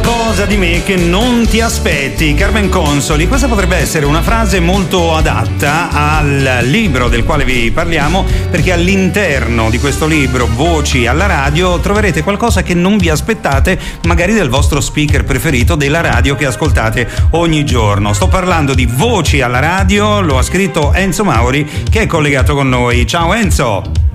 qualcosa di me che non ti aspetti. Carmen Consoli, questa potrebbe essere una frase molto adatta al libro del quale vi parliamo, perché all'interno di questo libro, Voci alla radio, troverete qualcosa che non vi aspettate, magari del vostro speaker preferito, della radio che ascoltate ogni giorno. Sto parlando di Voci alla radio, lo ha scritto Enzo Mauri, che è collegato con noi. Ciao Enzo!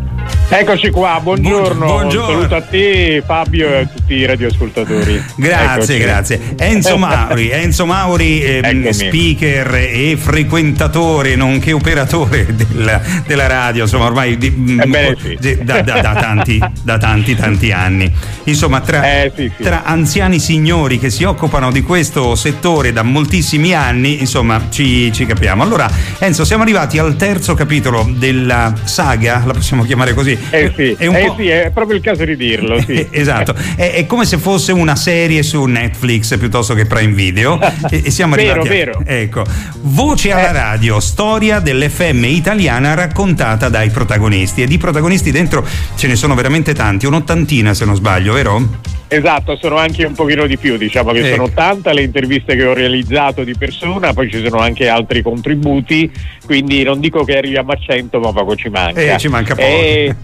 Eccoci qua, buongiorno. buongiorno. Saluto a te, Fabio e a tutti i radioascoltatori. Grazie, Eccoci. grazie. Enzo Mauri, Enzo Mauri eh, speaker e frequentatore, nonché operatore della, della radio, insomma, ormai di, eh sì. da, da, da, tanti, da tanti, tanti anni. Insomma, tra, eh, sì, sì. tra anziani signori che si occupano di questo settore da moltissimi anni, insomma, ci, ci capiamo. Allora, Enzo, siamo arrivati al terzo capitolo della saga, la possiamo chiamare così, eh sì, è, eh sì, è proprio il caso di dirlo. Sì. esatto, è, è, come se fosse una serie su Netflix piuttosto che Prime Video. e, e, siamo vero, arrivati. Vero. A, ecco, voce alla eh. radio, storia dell'FM italiana raccontata dai protagonisti. E di protagonisti dentro ce ne sono veramente tanti, un'ottantina se non sbaglio, vero? Esatto, sono anche un pochino di più, diciamo che ecco. sono 80 le interviste che ho realizzato di persona, poi ci sono anche altri contributi, quindi non dico che arriviamo a 100, ma poco ci manca. Eh, ci manca poco. Eh,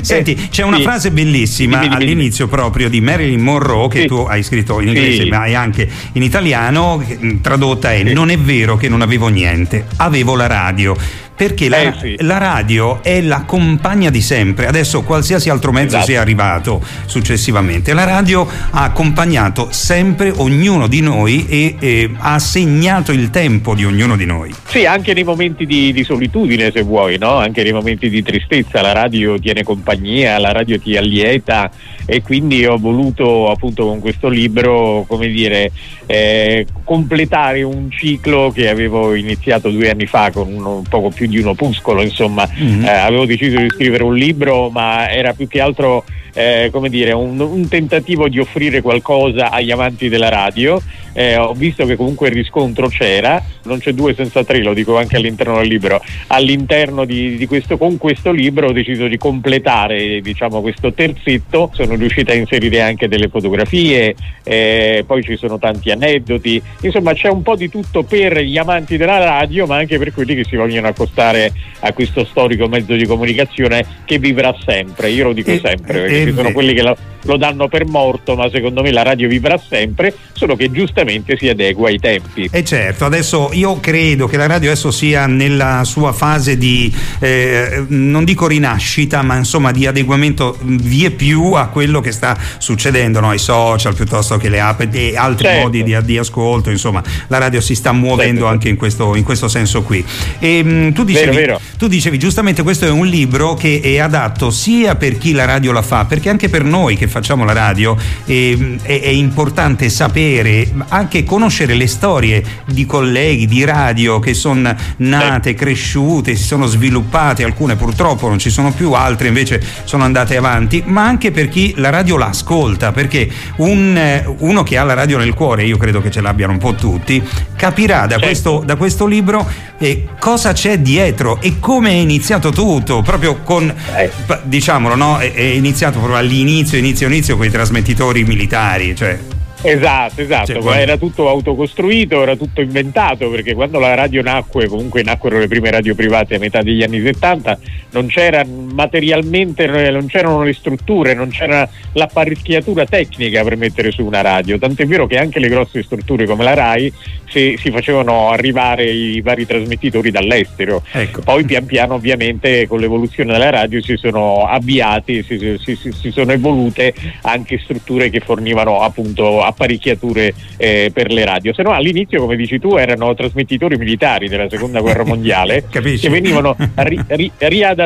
Senti, eh, c'è una sì. frase bellissima dimmi, dimmi, all'inizio dimmi. proprio di Marilyn Monroe che sì. tu hai scritto in inglese, sì. ma hai anche in italiano, tradotta è Non è vero che non avevo niente, avevo la radio perché la, eh sì. la, radio è la compagna di sempre. Adesso qualsiasi altro mezzo esatto. sia arrivato successivamente, la radio ha accompagnato sempre ognuno di noi e, e, ha segnato il tempo di ognuno di noi. Sì, anche nei momenti di, di solitudine, se vuoi, no? anche nei momenti di tristezza, la radio tiene compagnia, la radio ti allieta e quindi ho voluto appunto con questo libro, come dire, eh, completare un ciclo che avevo iniziato due anni fa con uno, un poco più di un opuscolo, insomma, mm-hmm. eh, avevo deciso di scrivere un libro, ma era più che altro eh, come dire, un, un, tentativo di offrire qualcosa agli amanti della radio. Eh, ho visto che comunque il riscontro c'era, non c'è due senza tre, lo dico anche all'interno del libro. All'interno di, di questo, con questo libro ho deciso di completare diciamo, questo terzetto, sono riuscita a inserire anche delle fotografie, eh, poi ci sono tanti aneddoti, insomma c'è un po' di tutto per gli amanti della radio, ma anche per quelli che si vogliono accostare a questo storico mezzo di comunicazione che vivrà sempre, io lo dico sempre. E, ci sono quelli che lo, lo, danno per morto, ma secondo me la radio vivrà sempre, solo che giustamente si adegua ai tempi. E certo, adesso io credo che la radio adesso sia nella sua fase di, eh, non dico rinascita, ma insomma di adeguamento vie più a quello che sta succedendo, no? ai social piuttosto che le app e altri certo. modi di, di, ascolto, insomma la radio si sta muovendo certo. anche in questo, in questo, senso qui. E, mh, mm, tu, dicevi, vero, vero. tu dicevi giustamente questo è un libro che è adatto sia per chi la radio la fa, perché anche per noi che facciamo la radio eh, è, è, importante sapere, anche conoscere le storie di colleghi di radio che sono nate, cresciute, si sono sviluppate, alcune purtroppo non ci sono più, altre invece sono andate avanti, ma anche per chi la radio la ascolta, perché un, eh, uno che ha la radio nel cuore, io credo che ce l'abbiano un po' tutti, capirà da, questo, da questo libro eh, cosa c'è dietro e come è iniziato tutto, proprio con, eh. diciamolo, no? è, è iniziato proprio all'inizio, inizio, inizio con i trasmettitori militari, cioè. Esatto, esatto, cioè, quando... era tutto autocostruito, era tutto inventato, perché quando la radio nacque, comunque nacquero le prime radio private a metà degli anni 70, non c'era materialmente, non c'erano le strutture, non c'era l'apparecchiatura tecnica per mettere su una radio, tant'è vero che anche le grosse strutture come la RAI si, si facevano arrivare i vari trasmettitori dall'estero. Ecco. Poi pian piano ovviamente con l'evoluzione della radio si sono avviati, si, si, si sono evolute anche strutture che fornivano appunto apparecchiature eh, per le radio, se no all'inizio come dici tu erano trasmettitori militari della seconda guerra mondiale che venivano ri, ri, riadattati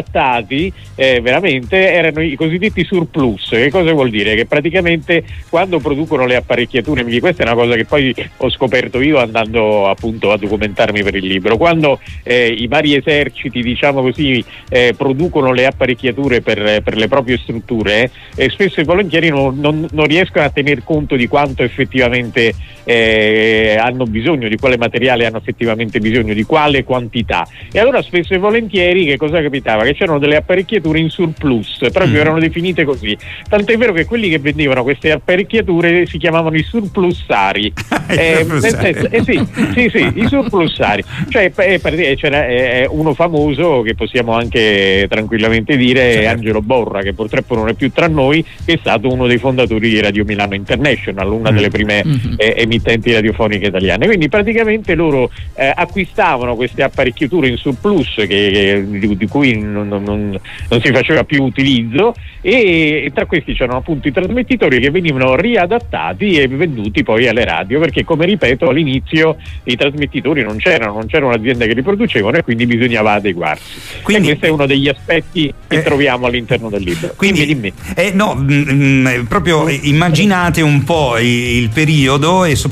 eh, veramente, erano i cosiddetti surplus, che cosa vuol dire? Che praticamente quando producono le apparecchiature, questa è una cosa che poi ho scoperto io andando appunto a documentarmi per il libro, quando eh, i vari eserciti diciamo così eh, producono le apparecchiature per, per le proprie strutture, eh, spesso e volentieri non, non, non riescono a tener conto di quanto effettivamente eh, hanno bisogno, di quale materiale hanno effettivamente bisogno, di quale quantità. E allora spesso e volentieri che cosa capitava? Che c'erano delle apparecchiature in surplus, proprio mm. erano definite così. Tant'è vero che quelli che vendevano queste apparecchiature si chiamavano i surplussari. eh, senso, eh, sì, sì, sì, i surplussari. Cioè, eh, c'era eh, uno famoso che possiamo anche tranquillamente dire, certo. Angelo Borra, che purtroppo non è più tra noi, che è stato uno dei fondatori di Radio Milano International, una mm. delle prime mm-hmm. eh, emittenti radiofoniche italiane. Quindi praticamente loro eh, acquistavano queste apparecchiature in surplus che, che, di, di, cui non, non, non, si faceva più utilizzo e, e tra questi c'erano appunto i trasmettitori che venivano riadattati e venduti poi alle radio perché come ripeto all'inizio i trasmettitori non c'erano, non c'era un'azienda che li producevano e quindi bisognava adeguarsi. Quindi, e questo è uno degli aspetti che eh, troviamo all'interno del libro. Quindi, dimmi. Eh, no, mh, mm, mh, mm, proprio immaginate un po' il, il periodo e soprattutto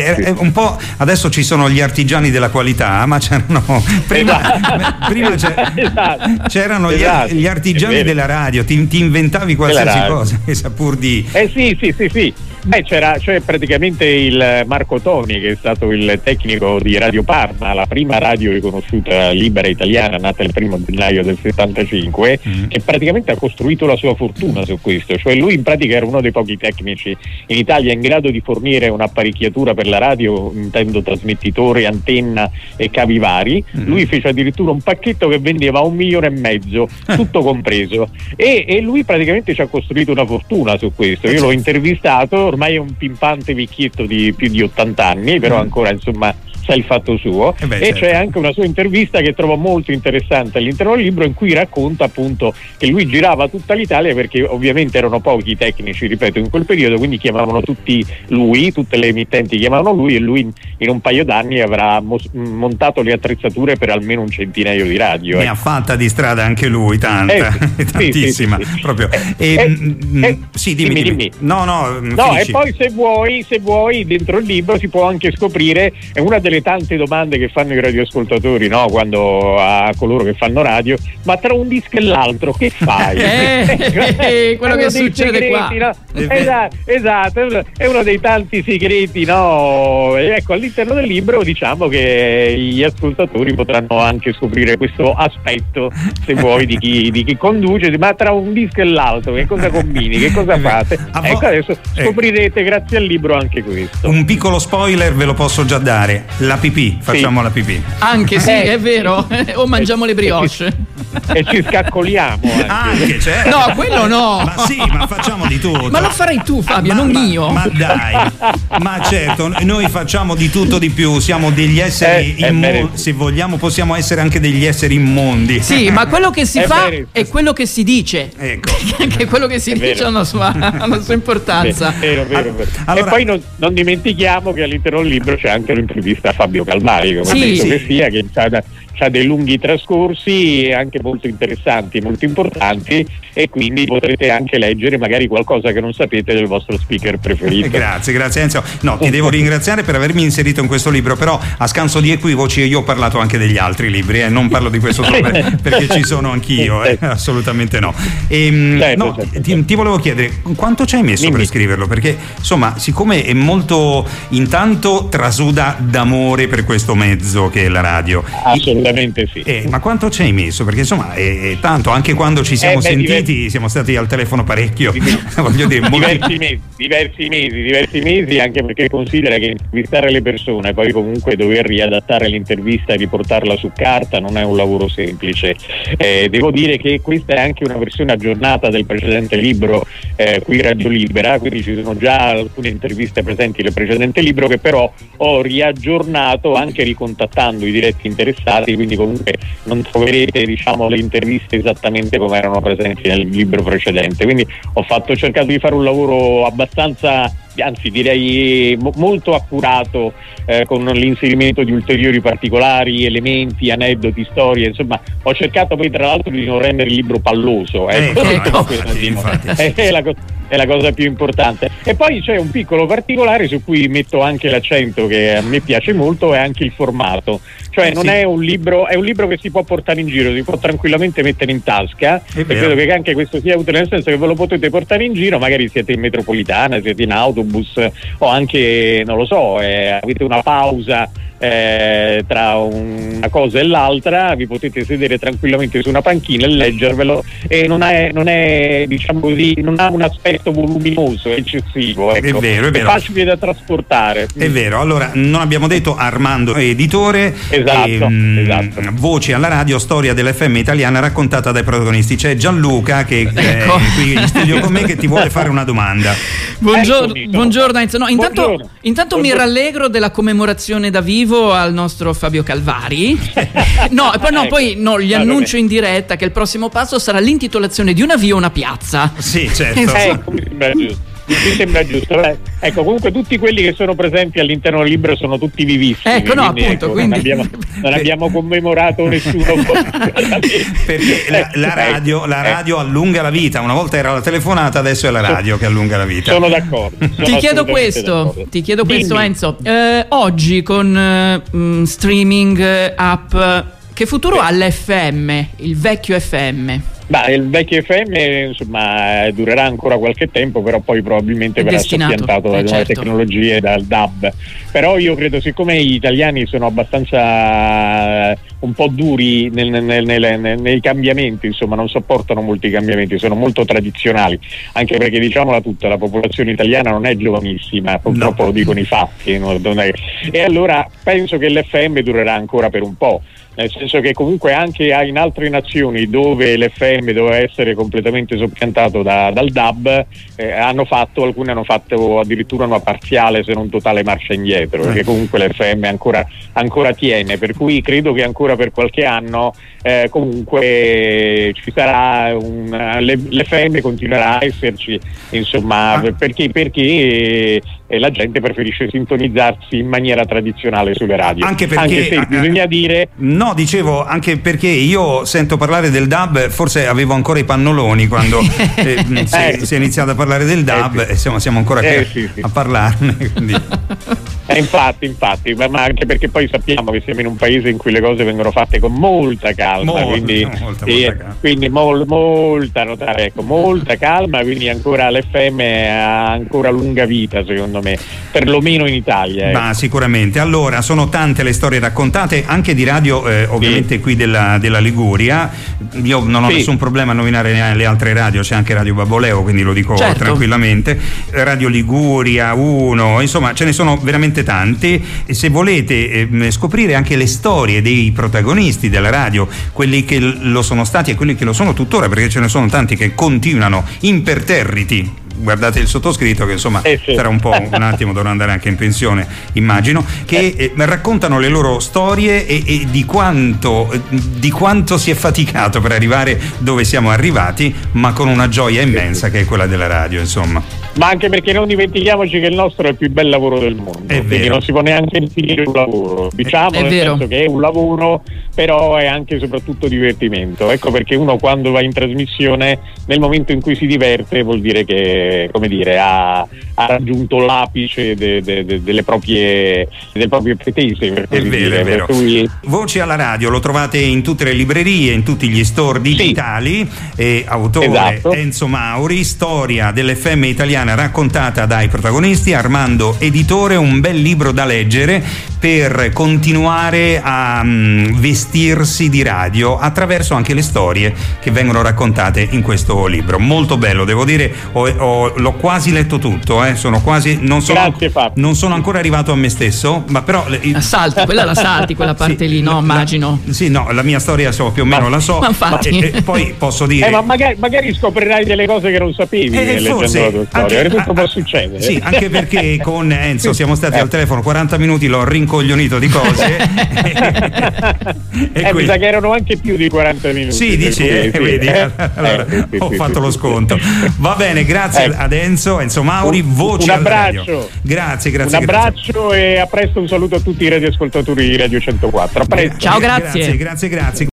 eh, sì. un po' adesso ci sono gli artigiani della qualità, ma c'erano prima, esatto. prima esatto. c'erano esatto. gli, artigiani della radio, ti, ti inventavi qualsiasi cosa, pur di... Eh sì, sì, sì, sì. Beh, c'era cioè, praticamente il Marco Toni, che è stato il tecnico di Radio Parma, la prima radio riconosciuta libera italiana, nata il primo gennaio del 75, mm. che praticamente ha costruito la sua fortuna su questo. Cioè lui in pratica era uno dei pochi tecnici in Italia in grado di fornire un'apparecchiatura per la radio, intendo trasmettitore, antenna e cavi vari. Mm. Lui fece addirittura un pacchetto che vendeva un milione e mezzo, tutto compreso. E, e lui praticamente ci ha costruito una fortuna su questo. Io l'ho intervistato ormai è un pimpante vecchietto di più di 80 anni, però mm. ancora insomma sa il fatto suo eh beh, e certo. c'è anche una sua intervista che trovo molto interessante all'interno del libro in cui racconta appunto che lui girava tutta l'Italia perché ovviamente erano pochi i tecnici, ripeto, in quel periodo, quindi chiamavano tutti lui, tutte le emittenti chiamavano lui e lui in, un paio d'anni avrà mos- montato le attrezzature per almeno un centinaio di radio. Ne eh. ha fatta di strada anche lui, tanta, eh, tantissima. Sì, sì, proprio. E, eh, mm, mm, eh, sì, dimmi, dimmi, dimmi. No, no, mm, no e poi se vuoi, se vuoi, dentro il libro si può anche scoprire, è una delle tante domande che fanno i radioascoltatori no? quando a coloro che fanno radio, ma tra un disco e l'altro che fai? eh, quello che succede segreti, qua. No? Esatto, esatto, è uno dei tanti segreti. No? Ecco, all'interno del libro diciamo che gli ascoltatori potranno anche scoprire questo aspetto, se vuoi, di chi, di chi conduce, ma tra un disco e l'altro che cosa combini, che cosa fate? Ecco, adesso eh. scoprirete grazie al libro anche questo. Un piccolo spoiler ve lo posso già dare. La pipì, facciamo sì. la pipì. Anche sì, eh. è vero. o mangiamo le brioche. E ci scaccoliamo. Anche, anche certo. No, quello no. Ma sì, ma facciamo di tutto. Ma lo farai tu, Fabio, ma, non ma, io. Ma dai, ma certo, noi facciamo di tutto di più. Siamo degli esseri eh, immondi. Se vogliamo, possiamo essere anche degli esseri immondi. Sì, ma quello che si è fa vero. è quello che si dice. Ecco. che quello che si è dice ha una sua, una sua importanza. Vero, vero, vero. Allora, e poi non, non, dimentichiamo che all'interno del libro c'è anche un'intervista Fabio Calvari, come sì, sì. che sia, che ha dei lunghi trascorsi anche molto interessanti, molto importanti e quindi potrete anche leggere magari qualcosa che non sapete del vostro speaker preferito. grazie, grazie Enzo. No, ti devo ringraziare per avermi inserito in questo libro, però a scanso di equivoci io ho parlato anche degli altri libri, eh, non parlo di questo solo perché ci sono anch'io, eh, assolutamente no. E, ehm, certo, no certo, ti, certo. ti, volevo chiedere quanto ci hai messo Dimmi. per scriverlo? Perché insomma, siccome è molto intanto trasuda d'amore per questo mezzo che è la radio. Assolutamente sì. Eh, ma quanto ci hai messo? Perché insomma è, è tanto, anche quando ci siamo eh, beh, sentiti diversi, siamo stati al telefono parecchio, voglio dire, molti... diversi, mesi, diversi mesi, diversi mesi, anche perché considera che intervistare le persone, poi comunque dover riadattare l'intervista e riportarla su carta non è un lavoro semplice. Eh, devo dire che questa è anche una versione aggiornata del precedente libro eh, qui Radio Libera, quindi ci sono già alcune interviste presenti nel precedente libro che però ho riaggiornato anche ricontattando i diretti interessati, quindi comunque non troverete diciamo, le interviste esattamente come erano presenti nel libro precedente. Quindi ho fatto, cercato di fare un lavoro abbastanza anzi direi molto accurato eh, con l'inserimento di ulteriori particolari, elementi, aneddoti, storie, insomma ho cercato poi tra l'altro di non rendere il libro palloso, ecco, eh, infatti, infatti. È, la, è la cosa più importante. E poi c'è un piccolo particolare su cui metto anche l'accento che a me piace molto, è anche il formato. Cioè non sì. è un libro, è un libro che si può portare in giro, si può tranquillamente mettere in tasca e credo che anche questo sia utile nel senso che ve lo potete portare in giro, magari siete in metropolitana, siete in autobus o anche, non lo so, eh, avete una pausa eh, tra una cosa e l'altra, vi potete sedere tranquillamente su una panchina e leggervelo e non, è, non, è, diciamo così, non ha un aspetto voluminoso, eccessivo. Ecco. È vero, è vero. È facile da trasportare. È vero, allora non abbiamo detto Armando editore, esatto, e, ehm, esatto. voci alla radio, storia dell'FM italiana raccontata dai protagonisti. C'è Gianluca che ecco. è qui in studio con me che ti vuole fare una domanda. Buongiorno, buongiorno Enzo. No, intanto, buongiorno. intanto buongiorno. mi rallegro della commemorazione da vivo al nostro Fabio Calvari. no, e poi, no, ecco. poi no, gli annuncio in diretta che il prossimo passo sarà l'intitolazione di una via o una piazza. Sì, certo. Esatto. Eh, mi sembra giusto. Beh, ecco, comunque tutti quelli che sono presenti all'interno del libro sono tutti vivissimi. Ecco, no, quindi, appunto, ecco, quindi... Non, abbiamo, non abbiamo commemorato nessuno. Perché la, la, radio, la, radio, allunga la vita. Una volta era la telefonata, adesso è la radio che allunga la vita. Sono d'accordo. Sono ti, chiedo questo, ti chiedo questo, Enzo. Eh, oggi con eh, streaming, app, che futuro ha l'FM, il vecchio FM? Beh, il vecchio FM insomma, durerà ancora qualche tempo, però poi probabilmente verrà soppiantato dalle eh, nuove certo. tecnologie, dal DAB. Però io credo, siccome gli italiani sono abbastanza eh, un po' duri nel, nel, nel, nei cambiamenti, insomma, non sopportano molti cambiamenti, sono molto tradizionali, anche perché diciamola tutta, la popolazione italiana non è giovanissima, purtroppo no. lo dicono i fatti. E allora penso che l'FM durerà ancora per un po' nel senso che comunque anche in altre nazioni dove l'FM doveva essere completamente soppiantato da, dal DAB eh, hanno fatto, alcune hanno fatto addirittura una parziale se non totale marcia indietro perché eh. comunque l'FM ancora, ancora tiene per cui credo che ancora per qualche anno eh, comunque ci sarà un, l'FM continuerà a esserci insomma ah. perché, perché e la gente preferisce sintonizzarsi in maniera tradizionale sulle radio. Anche perché anche se bisogna dire No, dicevo anche perché io sento parlare del DAB, forse avevo ancora i pannoloni quando eh, si, eh, si, è iniziato a parlare del DAB eh, sì. e siamo, siamo ancora eh, sì, sì. a parlarne. Eh, infatti, infatti, ma, ma, anche perché poi sappiamo che siamo in un paese in cui le cose vengono fatte con molta calma, molta, quindi, molta, molta, calma. quindi mol, molta, notare, ecco, molta calma, quindi ancora l'FM ha ancora lunga vita secondo me, perlomeno in Italia. Eh. Ma sicuramente, allora sono tante le storie raccontate anche di radio eh, ovviamente sì. qui della, della, Liguria, io non ho sì. nessun problema a nominare le altre radio, c'è anche Radio Baboleo, quindi lo dico certo. tranquillamente, Radio Liguria 1, insomma ce ne sono veramente tanti e se volete eh, scoprire anche le storie dei protagonisti della radio, quelli che lo sono stati e quelli che lo sono tuttora, perché ce ne sono tanti che continuano imperterriti guardate il sottoscritto che insomma eh sì. tra un po' un attimo dovrà andare anche in pensione immagino che eh, raccontano le loro storie e, e di, quanto, di, quanto, si è faticato per arrivare dove siamo arrivati ma con una gioia immensa che è quella della radio insomma ma anche perché non dimentichiamoci che il nostro è il più bel lavoro del mondo è quindi vero. non si può neanche definire un lavoro diciamo è nel vero. senso che è un lavoro però è anche e soprattutto divertimento ecco perché uno quando va in trasmissione nel momento in cui si diverte vuol dire che come dire ha, ha raggiunto l'apice de, de, de, delle, proprie, delle proprie pretese è vero, dire. è vero. Cui... Voci alla radio lo trovate in tutte le librerie in tutti gli store digitali sì. e autore esatto. Enzo Mauri storia dell'FM italiana italiana raccontata dai protagonisti, Armando Editore, un bel libro da leggere per continuare a um, vestirsi di radio attraverso anche le storie che vengono raccontate in questo libro. Molto bello, devo dire, ho, ho, l'ho quasi letto tutto, eh, sono quasi, non sono, Grazie, non sono ancora arrivato a me stesso, ma però... La salti, quella la salti, quella parte sì, lì, no? La, immagino. sì, no, la mia storia so, più o meno ma, la so, ma, infatti. e, e poi posso dire... Eh, ma magari, magari, scoprirai delle cose che non sapevi eh, forse, la anche, tutto può succedere. Sì, anche perché con Enzo siamo stati al telefono 40 minuti, l'ho rincoglionito di cose. e eh, mi sa che erano anche più di 40 minuti. Sì, dici, eh, sì. vedi, eh, allora, eh, sì, ho sì, fatto lo sconto. Va bene, grazie ad Enzo, Enzo Mauri, voce Un abbraccio. Grazie, grazie. Un abbraccio grazie. e a presto un saluto a tutti i radioascoltatori di Radio 104. Ciao, grazie. Grazie, grazie, grazie.